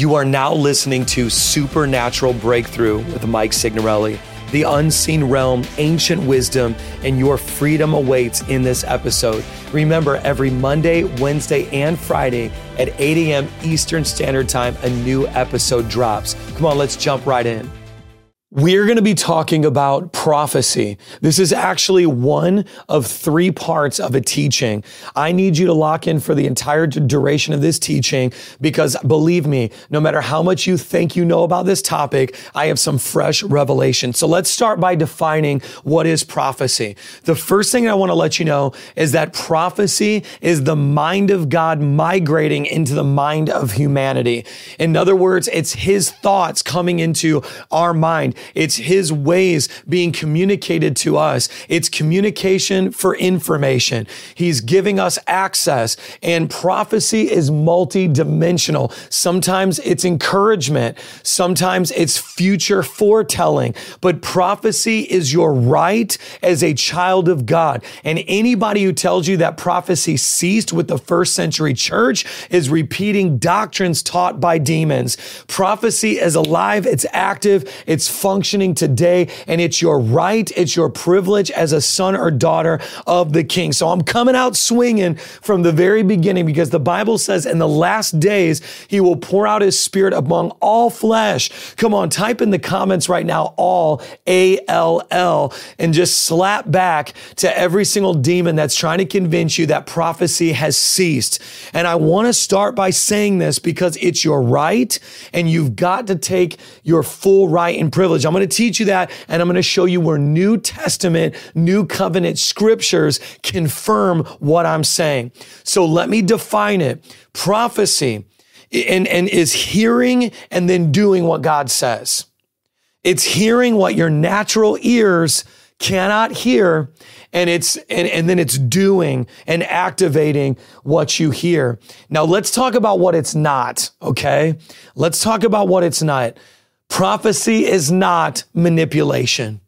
You are now listening to Supernatural Breakthrough with Mike Signorelli. The unseen realm, ancient wisdom, and your freedom awaits in this episode. Remember, every Monday, Wednesday, and Friday at 8 a.m. Eastern Standard Time, a new episode drops. Come on, let's jump right in. We're going to be talking about prophecy. This is actually one of three parts of a teaching. I need you to lock in for the entire duration of this teaching because believe me, no matter how much you think you know about this topic, I have some fresh revelation. So let's start by defining what is prophecy. The first thing I want to let you know is that prophecy is the mind of God migrating into the mind of humanity. In other words, it's his thoughts coming into our mind. It's his ways being communicated to us. It's communication for information. He's giving us access and prophecy is multi-dimensional. Sometimes it's encouragement. Sometimes it's future foretelling, but prophecy is your right as a child of God. And anybody who tells you that prophecy ceased with the first century church is repeating doctrines taught by demons. Prophecy is alive. It's active. It's functioning today. And it's your right. It's your privilege as a son or daughter of the king. So I'm coming out swinging from the very beginning because the Bible says in the last days, he will pour out his spirit among all flesh. Come on, type in the comments right now, all A L L, and just slap back to every single demon that's trying to convince you that prophecy has ceased. And I want to start by saying this because it's your right and you've got to take your full right and privilege. I'm going to teach you that and I'm going to show you where New Testament, New Covenant scriptures confirm what I'm saying. So let me define it. Prophecy and, and is hearing and then doing what God says. It's hearing what your natural ears cannot hear and it's and, and then it's doing and activating what you hear. Now let's talk about what it's not, okay? Let's talk about what it's not. Prophecy is not manipulation.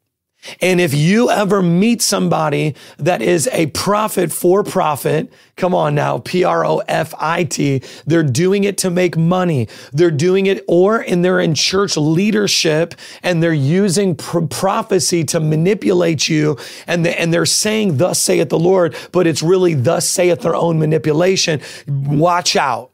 And if you ever meet somebody that is a prophet for profit, come on now, P R O F I T, they're doing it to make money. They're doing it, or and they're in church leadership and they're using prophecy to manipulate you. And, they, and they're saying, Thus saith the Lord, but it's really, Thus saith their own manipulation. Watch out.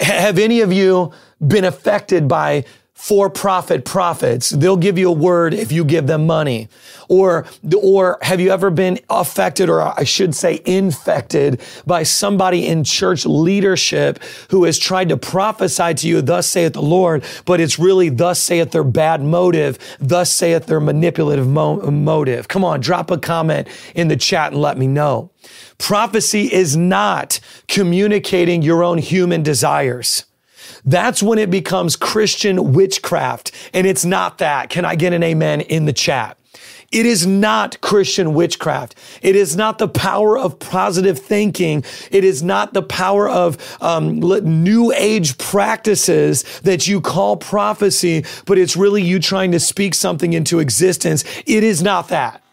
Have any of you been affected by for profit prophets. They'll give you a word if you give them money. Or, or have you ever been affected, or I should say infected by somebody in church leadership who has tried to prophesy to you, thus saith the Lord, but it's really thus saith their bad motive, thus saith their manipulative mo- motive. Come on, drop a comment in the chat and let me know. Prophecy is not communicating your own human desires. That's when it becomes Christian witchcraft. And it's not that. Can I get an amen in the chat? It is not Christian witchcraft. It is not the power of positive thinking. It is not the power of um, new age practices that you call prophecy, but it's really you trying to speak something into existence. It is not that.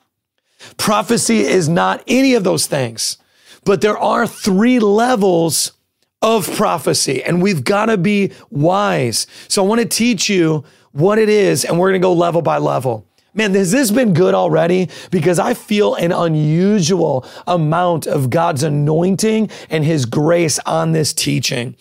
Prophecy is not any of those things, but there are three levels of prophecy and we've got to be wise. So I want to teach you what it is and we're going to go level by level. Man, has this been good already? Because I feel an unusual amount of God's anointing and His grace on this teaching.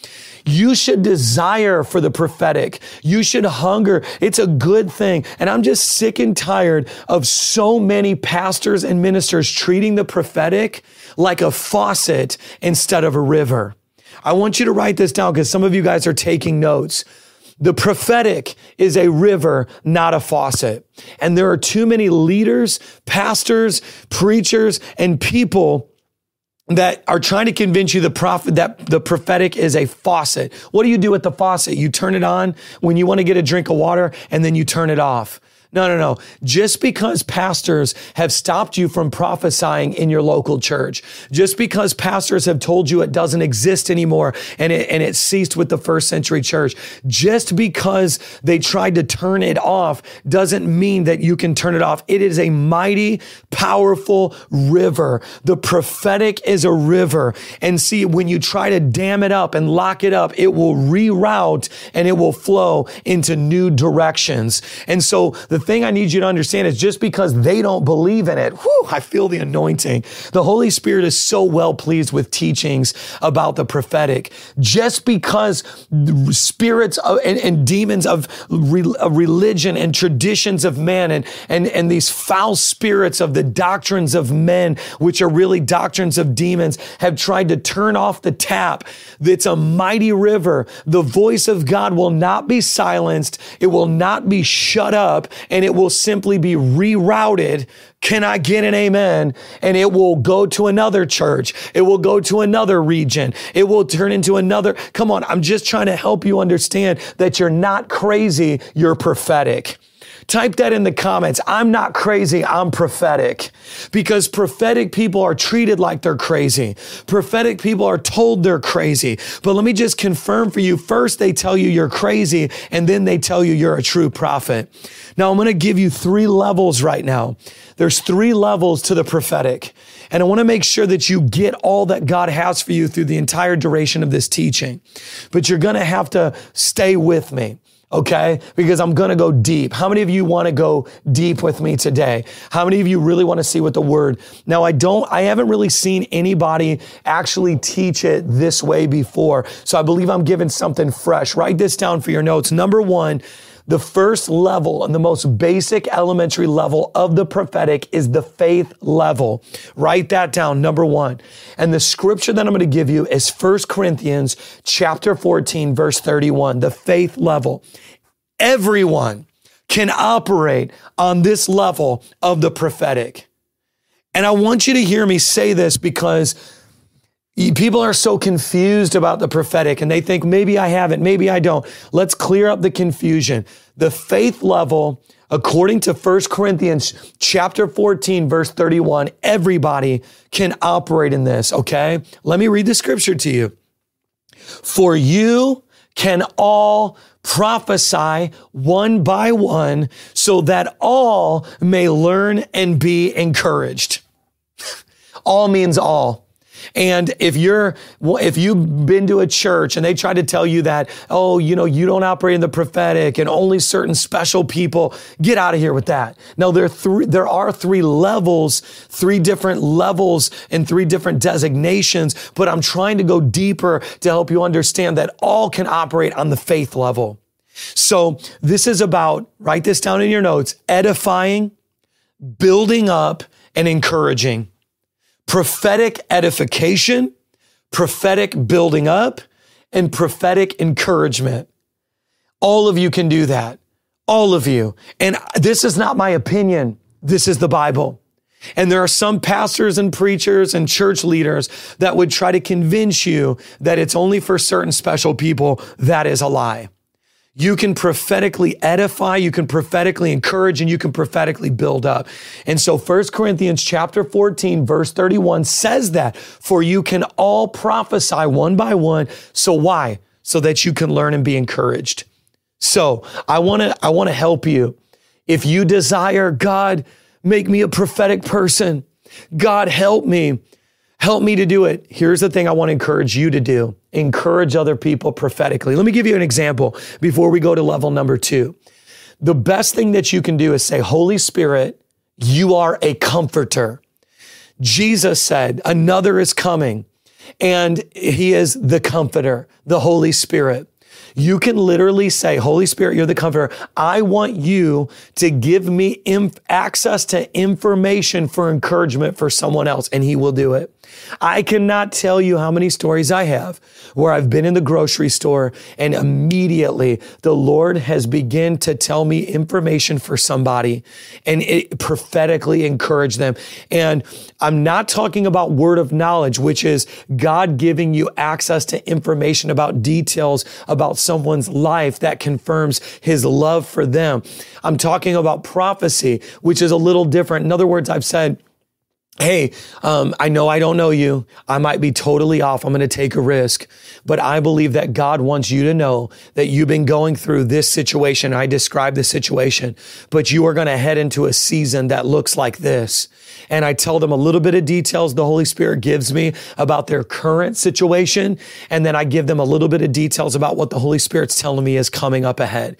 You should desire for the prophetic. You should hunger. It's a good thing. And I'm just sick and tired of so many pastors and ministers treating the prophetic like a faucet instead of a river. I want you to write this down because some of you guys are taking notes. The prophetic is a river, not a faucet. And there are too many leaders, pastors, preachers, and people that are trying to convince you the prophet that the prophetic is a faucet. What do you do with the faucet? You turn it on when you want to get a drink of water and then you turn it off. No, no, no. Just because pastors have stopped you from prophesying in your local church, just because pastors have told you it doesn't exist anymore and it, and it ceased with the first century church, just because they tried to turn it off doesn't mean that you can turn it off. It is a mighty, powerful river. The prophetic is a river. And see, when you try to dam it up and lock it up, it will reroute and it will flow into new directions. And so the thing I need you to understand is just because they don't believe in it, whew, I feel the anointing. The Holy Spirit is so well pleased with teachings about the prophetic. Just because spirits and, and demons of, re, of religion and traditions of man and, and, and these foul spirits of the doctrines of men, which are really doctrines of demons, have tried to turn off the tap. It's a mighty river. The voice of God will not be silenced. It will not be shut up and it will simply be rerouted. Can I get an amen? And it will go to another church. It will go to another region. It will turn into another. Come on. I'm just trying to help you understand that you're not crazy. You're prophetic. Type that in the comments. I'm not crazy. I'm prophetic because prophetic people are treated like they're crazy. Prophetic people are told they're crazy. But let me just confirm for you. First, they tell you you're crazy and then they tell you you're a true prophet. Now I'm going to give you three levels right now. There's three levels to the prophetic. And I want to make sure that you get all that God has for you through the entire duration of this teaching. But you're going to have to stay with me okay? Because I'm gonna go deep. How many of you wanna go deep with me today? How many of you really wanna see what the word? Now, I don't, I haven't really seen anybody actually teach it this way before. So I believe I'm giving something fresh. Write this down for your notes. Number one, the first level and the most basic elementary level of the prophetic is the faith level. Write that down, number one. And the scripture that I'm going to give you is 1 Corinthians chapter 14, verse 31, the faith level. Everyone can operate on this level of the prophetic. And I want you to hear me say this because People are so confused about the prophetic and they think maybe I have it, maybe I don't. Let's clear up the confusion. The faith level, according to 1 Corinthians chapter 14, verse 31, everybody can operate in this, okay? Let me read the scripture to you. For you can all prophesy one by one so that all may learn and be encouraged. all means all. And if you're, if you've been to a church and they try to tell you that, oh, you know, you don't operate in the prophetic and only certain special people, get out of here with that. No, there are three, there are three levels, three different levels and three different designations, but I'm trying to go deeper to help you understand that all can operate on the faith level. So this is about, write this down in your notes, edifying, building up, and encouraging prophetic edification, prophetic building up, and prophetic encouragement. All of you can do that. All of you. And this is not my opinion. This is the Bible. And there are some pastors and preachers and church leaders that would try to convince you that it's only for certain special people. That is a lie. You can prophetically edify, you can prophetically encourage, and you can prophetically build up. And so 1 Corinthians chapter 14, verse 31 says that, for you can all prophesy one by one. So why? So that you can learn and be encouraged. So I want to, I want to help you. If you desire, God, make me a prophetic person. God, help me. Help me to do it. Here's the thing I want to encourage you to do encourage other people prophetically. Let me give you an example before we go to level number two. The best thing that you can do is say, Holy Spirit, you are a comforter. Jesus said, Another is coming, and he is the comforter, the Holy Spirit. You can literally say, Holy Spirit, you're the comforter. I want you to give me inf- access to information for encouragement for someone else, and He will do it. I cannot tell you how many stories I have where I've been in the grocery store and immediately the Lord has begun to tell me information for somebody and it prophetically encourage them. And I'm not talking about word of knowledge, which is God giving you access to information about details about someone's life that confirms his love for them. I'm talking about prophecy, which is a little different. In other words, I've said, Hey, um, I know I don't know you. I might be totally off. I'm going to take a risk. But I believe that God wants you to know that you've been going through this situation. I describe the situation, but you are going to head into a season that looks like this. And I tell them a little bit of details the Holy Spirit gives me about their current situation. And then I give them a little bit of details about what the Holy Spirit's telling me is coming up ahead.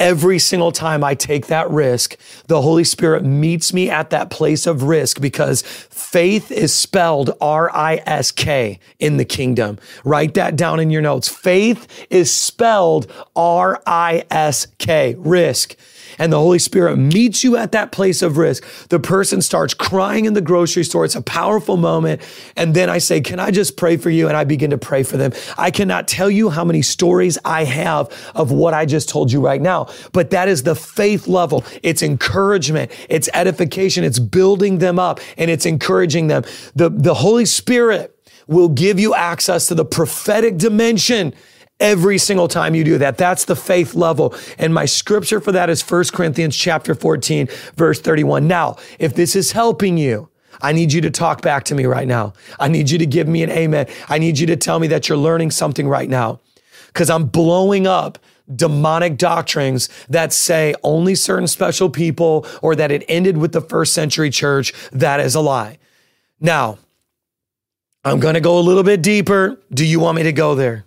Every single time I take that risk, the Holy Spirit meets me at that place of risk because faith is spelled R I S K in the kingdom. Write that down in your notes. Faith is spelled R I S K, risk and the Holy Spirit meets you at that place of risk, the person starts crying in the grocery store. It's a powerful moment. And then I say, Can I just pray for you? And I begin to pray for them. I cannot tell you how many stories I have of what I just told you right now, but that is the faith level. It's encouragement, it's edification, it's building them up, and it's encouraging them. The, the Holy Spirit will give you access to the prophetic dimension every single time you do that. That's the faith level. And my scripture for that is 1 Corinthians chapter 14, verse 31. Now, if this is helping you, I need you to talk back to me right now. I need you to give me an amen. I need you to tell me that you're learning something right now because I'm blowing up demonic doctrines that say only certain special people or that it ended with the first century church. That is a lie. Now, I'm going to go a little bit deeper. Do you want me to go there?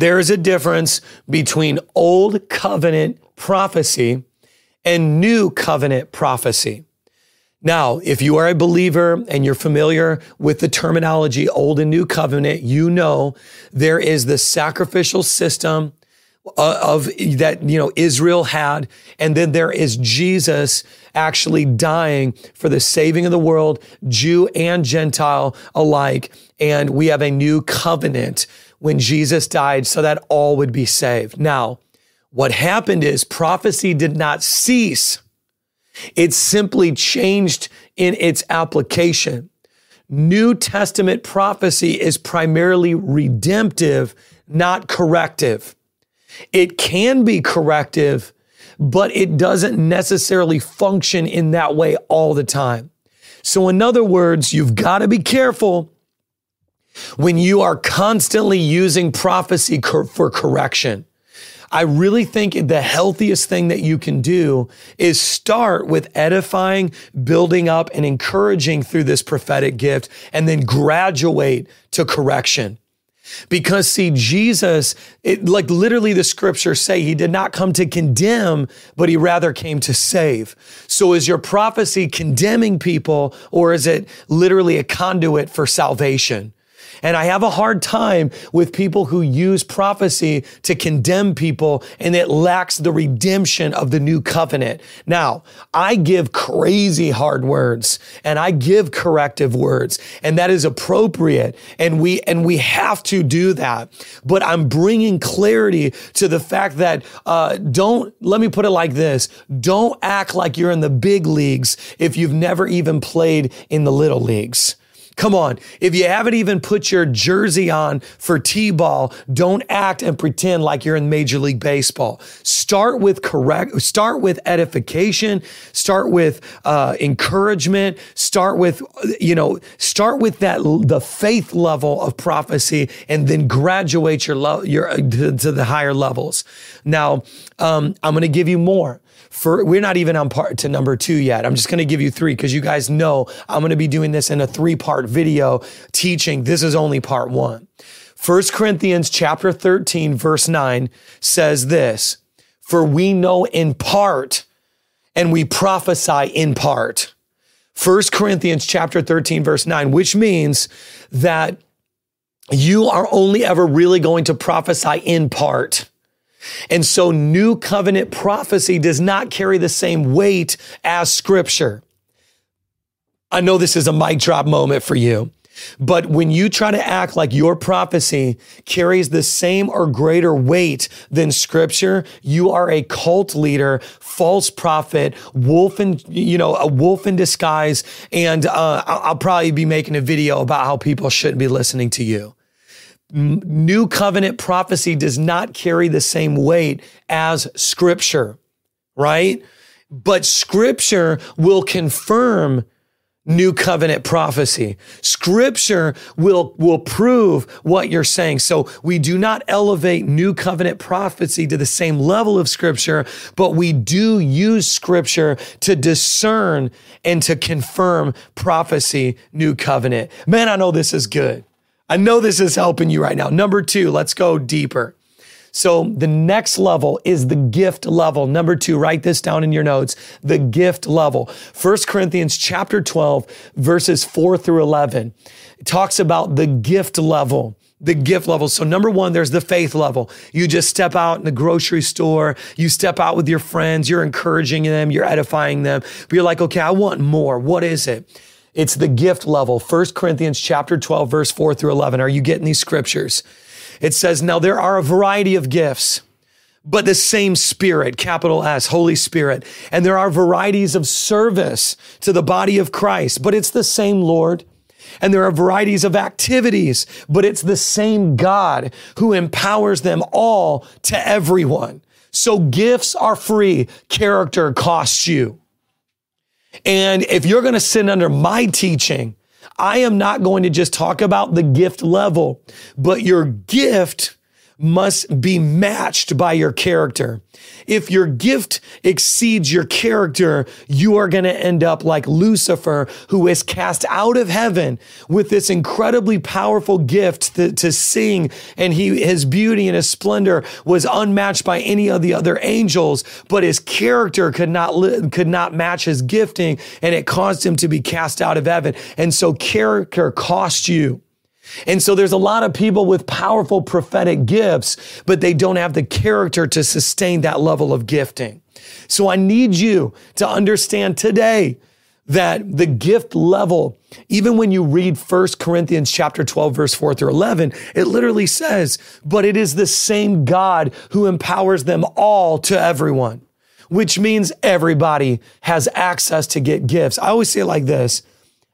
There is a difference between old covenant prophecy and new covenant prophecy. Now, if you are a believer and you're familiar with the terminology old and new covenant, you know there is the sacrificial system uh, of that you know Israel had and then there is Jesus actually dying for the saving of the world Jew and Gentile alike and we have a new covenant when Jesus died so that all would be saved. Now, what happened is prophecy did not cease. It simply changed in its application. New Testament prophecy is primarily redemptive, not corrective. It can be corrective, but it doesn't necessarily function in that way all the time. So, in other words, you've got to be careful when you are constantly using prophecy for correction. I really think the healthiest thing that you can do is start with edifying, building up, and encouraging through this prophetic gift, and then graduate to correction. Because see, Jesus, it, like literally the scriptures say, he did not come to condemn, but he rather came to save. So is your prophecy condemning people or is it literally a conduit for salvation? And I have a hard time with people who use prophecy to condemn people and it lacks the redemption of the new covenant. Now, I give crazy hard words and I give corrective words and that is appropriate. And we, and we have to do that. But I'm bringing clarity to the fact that, uh, don't, let me put it like this. Don't act like you're in the big leagues if you've never even played in the little leagues. Come on. If you haven't even put your jersey on for T-ball, don't act and pretend like you're in Major League Baseball. Start with correct, start with edification, start with uh, encouragement, start with, you know, start with that, the faith level of prophecy and then graduate your, lo- your to, to the higher levels. Now, um, I'm going to give you more for we're not even on part to number two yet. I'm just going to give you three because you guys know I'm going to be doing this in a three part video teaching. This is only part one. First Corinthians chapter 13 verse 9 says this, for we know in part and we prophesy in part. First Corinthians chapter 13 verse 9, which means that you are only ever really going to prophesy in part. And so new covenant prophecy does not carry the same weight as scripture. I know this is a mic drop moment for you. But when you try to act like your prophecy carries the same or greater weight than scripture, you are a cult leader, false prophet, wolf in, you know, a wolf in disguise. And uh, I'll probably be making a video about how people shouldn't be listening to you. New covenant prophecy does not carry the same weight as scripture, right? But scripture will confirm new covenant prophecy. Scripture will, will prove what you're saying. So we do not elevate new covenant prophecy to the same level of scripture, but we do use scripture to discern and to confirm prophecy, new covenant. Man, I know this is good. I know this is helping you right now. Number two, let's go deeper. So the next level is the gift level. Number two, write this down in your notes. The gift level. First Corinthians chapter 12, verses four through 11. It talks about the gift level the gift level. So number one, there's the faith level. You just step out in the grocery store, you step out with your friends, you're encouraging them, you're edifying them, but you're like, okay, I want more. What is it? It's the gift level. First Corinthians chapter 12, verse 4 through 11. Are you getting these scriptures? It says, Now there are a variety of gifts, but the same Spirit, capital S, Holy Spirit. And there are varieties of service to the body of Christ, but it's the same Lord. And there are varieties of activities, but it's the same God who empowers them all to everyone. So gifts are free, character costs you. And if you're going to sit under my teaching, I am not going to just talk about the gift level, but your gift must be matched by your character. If your gift exceeds your character, you are going to end up like Lucifer, who is cast out of heaven with this incredibly powerful gift to, to sing. And he, his beauty and his splendor was unmatched by any of the other angels, but his character could not, could not match his gifting and it caused him to be cast out of heaven. And so character cost you. And so there's a lot of people with powerful prophetic gifts, but they don't have the character to sustain that level of gifting. So I need you to understand today that the gift level, even when you read 1 Corinthians chapter 12, verse 4 through 11, it literally says, but it is the same God who empowers them all to everyone, which means everybody has access to get gifts. I always say it like this.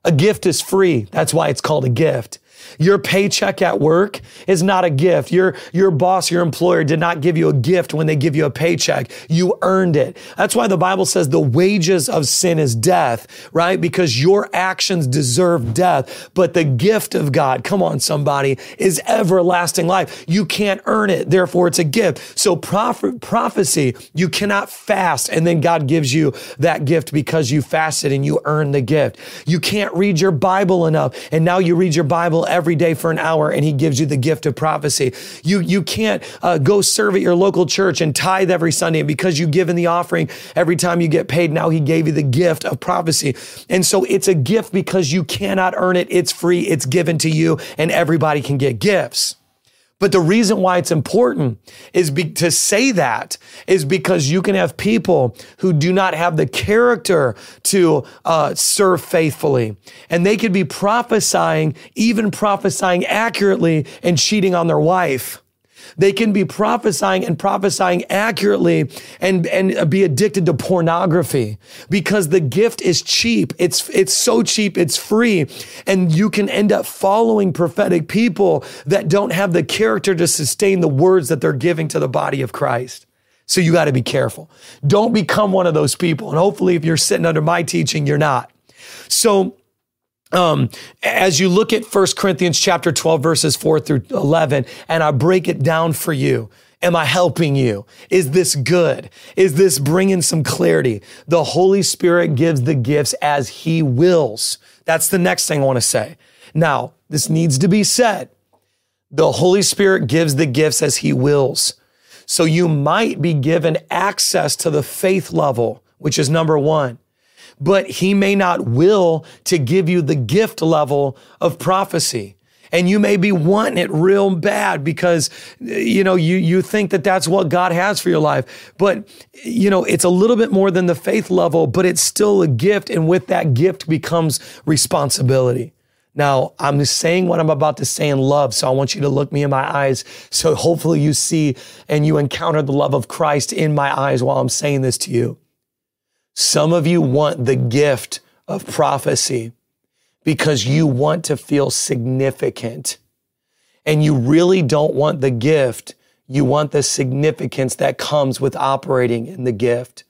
A gift is free. That's why it's called a gift. Your paycheck at work is not a gift. Your, your boss, your employer did not give you a gift when they give you a paycheck. You earned it. That's why the Bible says the wages of sin is death, right? Because your actions deserve death. But the gift of God, come on, somebody, is everlasting life. You can't earn it. Therefore, it's a gift. So proph- prophecy, you cannot fast and then God gives you that gift because you fasted and you earned the gift. You can't read your Bible enough and now you read your Bible every every day for an hour and he gives you the gift of prophecy. You, you can't uh, go serve at your local church and tithe every Sunday and because you give in the offering every time you get paid. Now he gave you the gift of prophecy. And so it's a gift because you cannot earn it. It's free. It's given to you and everybody can get gifts. But the reason why it's important is be, to say that is because you can have people who do not have the character to uh, serve faithfully. And they could be prophesying, even prophesying accurately and cheating on their wife. They can be prophesying and prophesying accurately and, and be addicted to pornography because the gift is cheap. It's, it's so cheap. It's free. And you can end up following prophetic people that don't have the character to sustain the words that they're giving to the body of Christ. So you got to be careful. Don't become one of those people. And hopefully, if you're sitting under my teaching, you're not. So um, as you look at 1 Corinthians chapter 12, verses 4 through 11, and I break it down for you. Am I helping you? Is this good? Is this bringing some clarity? The Holy Spirit gives the gifts as He wills. That's the next thing I want to say. Now, this needs to be said. The Holy Spirit gives the gifts as He wills. So you might be given access to the faith level, which is number one but he may not will to give you the gift level of prophecy. And you may be wanting it real bad because, you know, you, you think that that's what God has for your life. But, you know, it's a little bit more than the faith level, but it's still a gift. And with that gift becomes responsibility. Now, I'm saying what I'm about to say in love, so I want you to look me in my eyes. So hopefully you see and you encounter the love of Christ in my eyes while I'm saying this to you. Some of you want the gift of prophecy because you want to feel significant. and you really don't want the gift, you want the significance that comes with operating in the gift.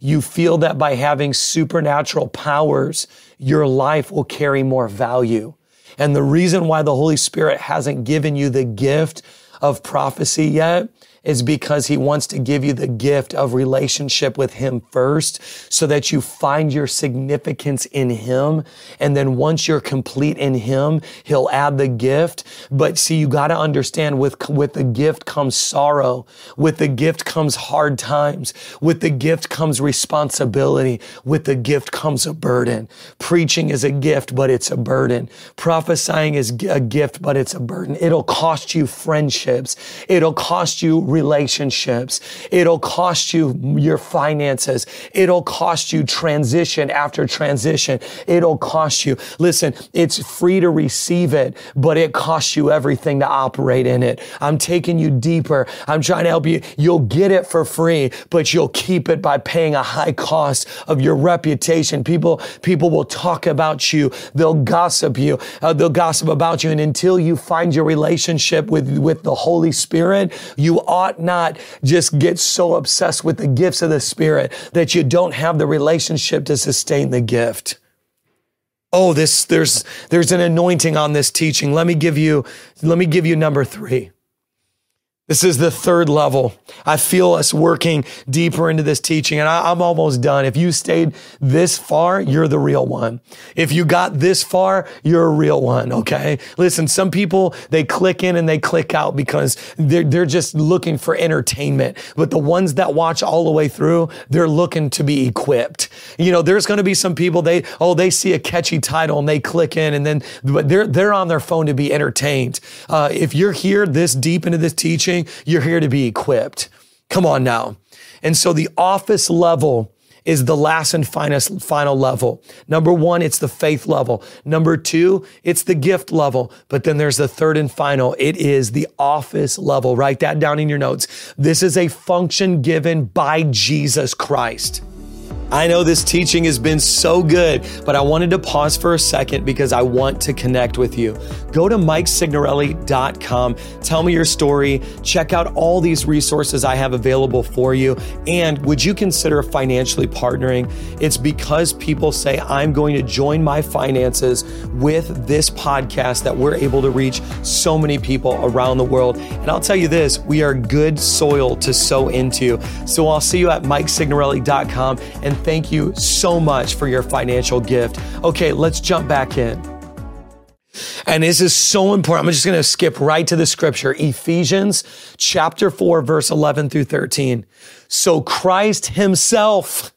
You feel that by having supernatural powers, your life will carry more value. And the reason why the Holy Spirit hasn't given you the gift of prophecy yet is because he wants to give you the gift of relationship with him first so that you find your significance in him. And then once you're complete in him, he'll add the gift. But see, you got to understand with, with the gift comes sorrow. With the gift comes hard times. With the gift comes responsibility. With the gift comes a burden. Preaching is a gift, but it's a burden. Prophesying is a gift, but it's a burden. It'll cost you friendships. It'll cost you relationships. It'll cost you your finances. It'll cost you transition after transition. It'll cost you. Listen, it's free to receive it, but it costs you everything to operate in it. I'm taking you deeper. I'm trying to help you. You'll get it for free, but you'll keep it by paying a high cost of your reputation. People, people will talk about you. They'll gossip you. Uh, they'll gossip about you. And until you find your relationship with, with the Holy Spirit, you ought not just get so obsessed with the gifts of the Spirit that you don't have the relationship to sustain the gift. Oh, this, there's, there's an anointing on this teaching. Let me give you, let me give you number three. This is the third level. I feel us working deeper into this teaching and I, am almost done. If you stayed this far, you're the real one. If you got this far, you're a real one. Okay. Listen, some people, they click in and they click out because they're, they're just looking for entertainment. But the ones that watch all the way through, they're looking to be equipped. You know, there's going to be some people, they, oh, they see a catchy title and they click in and then, but they're, they're on their phone to be entertained. Uh, if you're here this deep into this teaching, you're here to be equipped. Come on now. And so the office level is the last and finest, final level. Number one, it's the faith level. Number two, it's the gift level. But then there's the third and final. It is the office level. Write that down in your notes. This is a function given by Jesus Christ. I know this teaching has been so good, but I wanted to pause for a second because I want to connect with you. Go to MikeSignorelli.com, tell me your story, check out all these resources I have available for you, and would you consider financially partnering? It's because people say I'm going to join my finances with this podcast that we're able to reach so many people around the world. And I'll tell you this, we are good soil to sow into. So I'll see you at MikeSignorelli.com and thank you so much for your financial gift. Okay, let's jump back in. And this is so important. I'm just going to skip right to the scripture. Ephesians chapter 4, verse 11 through 13. So Christ himself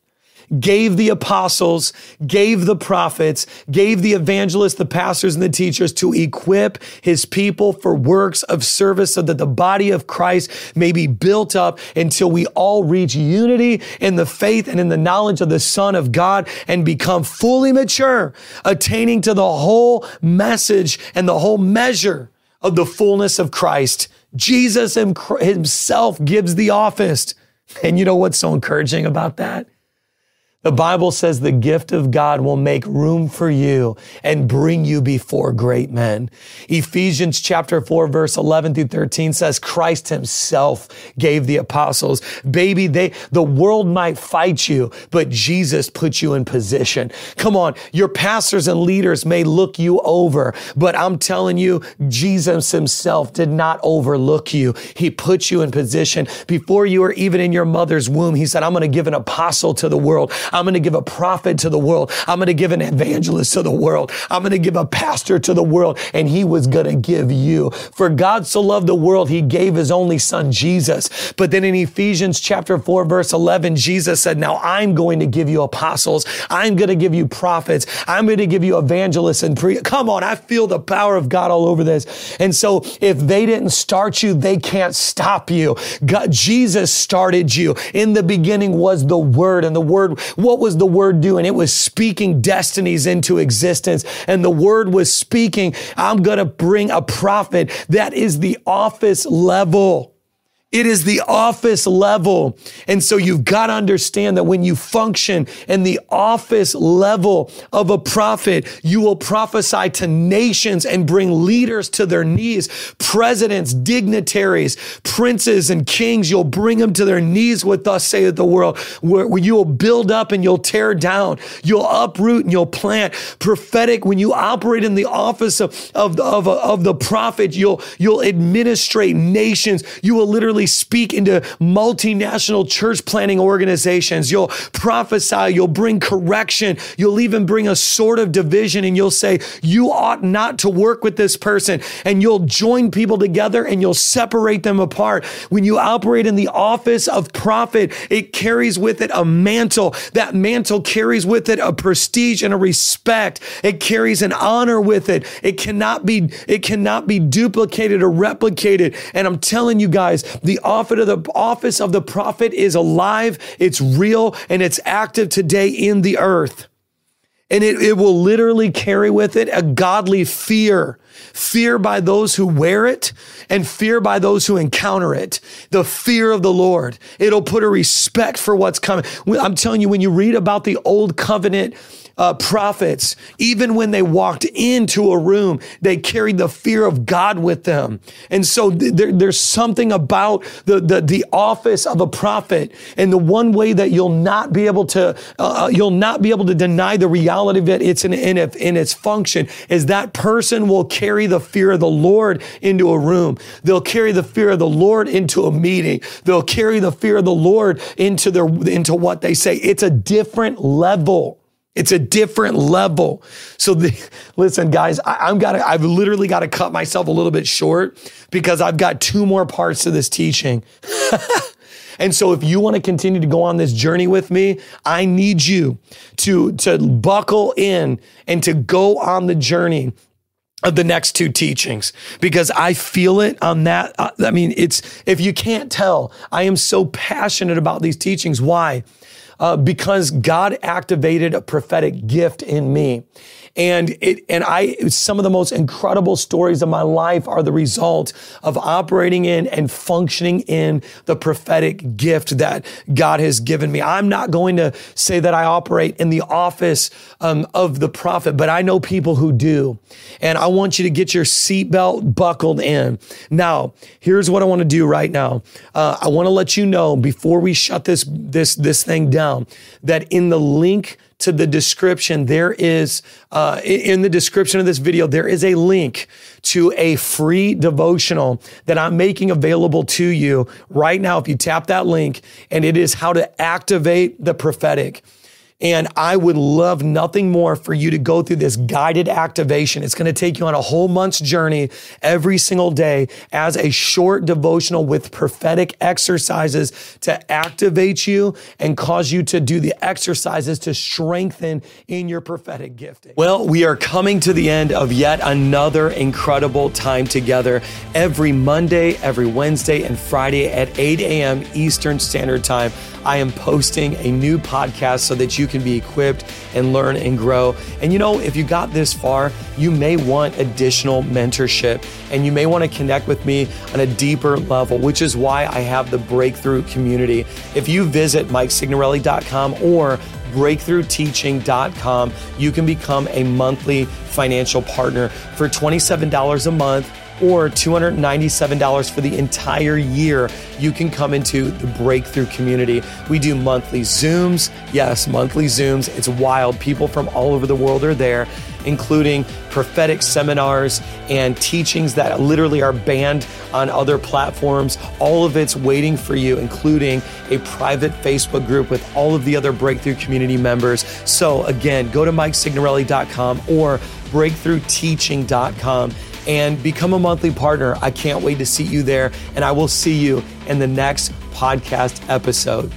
gave the apostles, gave the prophets, gave the evangelists, the pastors, and the teachers to equip his people for works of service so that the body of Christ may be built up until we all reach unity in the faith and in the knowledge of the Son of God and become fully mature, attaining to the whole message and the whole measure of the fullness of Christ. Jesus himself gives the office. And you know what's so encouraging about that? The Bible says the gift of God will make room for you and bring you before great men. Ephesians chapter 4 verse 11 through 13 says Christ himself gave the apostles. Baby, they, the world might fight you, but Jesus put you in position. Come on. Your pastors and leaders may look you over, but I'm telling you, Jesus himself did not overlook you. He put you in position before you were even in your mother's womb. He said, I'm going to give an apostle to the world. I'm going to give a prophet to the world. I'm going to give an evangelist to the world. I'm going to give a pastor to the world. And he was going to give you. For God so loved the world, he gave his only son, Jesus. But then in Ephesians chapter 4, verse 11, Jesus said, Now I'm going to give you apostles. I'm going to give you prophets. I'm going to give you evangelists and pre. Come on, I feel the power of God all over this. And so if they didn't start you, they can't stop you. God, Jesus started you. In the beginning was the Word, and the Word what was the word doing? It was speaking destinies into existence. And the word was speaking, I'm going to bring a prophet that is the office level. It is the office level. And so you've got to understand that when you function in the office level of a prophet, you will prophesy to nations and bring leaders to their knees, presidents, dignitaries, princes, and kings. You'll bring them to their knees with us, saith the world, where, where you will build up and you'll tear down. You'll uproot and you'll plant. Prophetic, when you operate in the office of, of, of, of the prophet, you'll, you'll administrate nations. You will literally speak into multinational church planting organizations. You'll prophesy, you'll bring correction, you'll even bring a sort of division, and you'll say, You ought not to work with this person. And you'll join people together and you'll separate them apart. When you operate in the office of prophet, it carries with it a mantle. That mantle carries with it a prestige and a respect. It carries an honor with it. It cannot be, it cannot be duplicated or replicated. And I'm telling you guys, the office of the office of the prophet is alive, it's real, and it's active today in the earth. And it, it will literally carry with it a godly fear. Fear by those who wear it and fear by those who encounter it. The fear of the Lord. It'll put a respect for what's coming. I'm telling you, when you read about the old covenant, uh, prophets, even when they walked into a room, they carried the fear of God with them. And so th- there, there's something about the, the, the, office of a prophet. And the one way that you'll not be able to, uh, uh you'll not be able to deny the reality of it, it's in, in, in its function, is that person will carry the fear of the Lord into a room. They'll carry the fear of the Lord into a meeting. They'll carry the fear of the Lord into their, into what they say. It's a different level. It's a different level. So the, listen, guys, I, am got I've literally got to cut myself a little bit short because I've got two more parts to this teaching. and so if you want to continue to go on this journey with me, I need you to, to buckle in and to go on the journey of the next two teachings because I feel it on that. Uh, I mean, it's, if you can't tell, I am so passionate about these teachings. Why? Uh, because God activated a prophetic gift in me. And it, and I, some of the most incredible stories of my life are the result of operating in and functioning in the prophetic gift that God has given me. I'm not going to say that I operate in the office um, of the prophet, but I know people who do. And I want you to get your seatbelt buckled in. Now, here's what I want to do right now. Uh, I want to let you know before we shut this, this, this thing down that in the link to the description, there is, uh, in the description of this video, there is a link to a free devotional that I'm making available to you right now. If you tap that link, and it is how to activate the prophetic. And I would love nothing more for you to go through this guided activation. It's going to take you on a whole month's journey every single day as a short devotional with prophetic exercises to activate you and cause you to do the exercises to strengthen in your prophetic gifting. Well, we are coming to the end of yet another incredible time together every Monday, every Wednesday, and Friday at 8 a.m. Eastern Standard Time. I am posting a new podcast so that you can be equipped and learn and grow. And you know, if you got this far, you may want additional mentorship and you may want to connect with me on a deeper level, which is why I have the breakthrough community. If you visit MikeSignorelli.com or breakthroughteaching.com, you can become a monthly financial partner for $27 a month or $297 for the entire year, you can come into the Breakthrough community. We do monthly Zooms. Yes, monthly Zooms. It's wild. People from all over the world are there, including prophetic seminars and teachings that literally are banned on other platforms. All of it's waiting for you, including a private Facebook group with all of the other Breakthrough community members. So, again, go to MikeSignorelli.com or breakthroughteaching.com and become a monthly partner. I can't wait to see you there, and I will see you in the next podcast episode.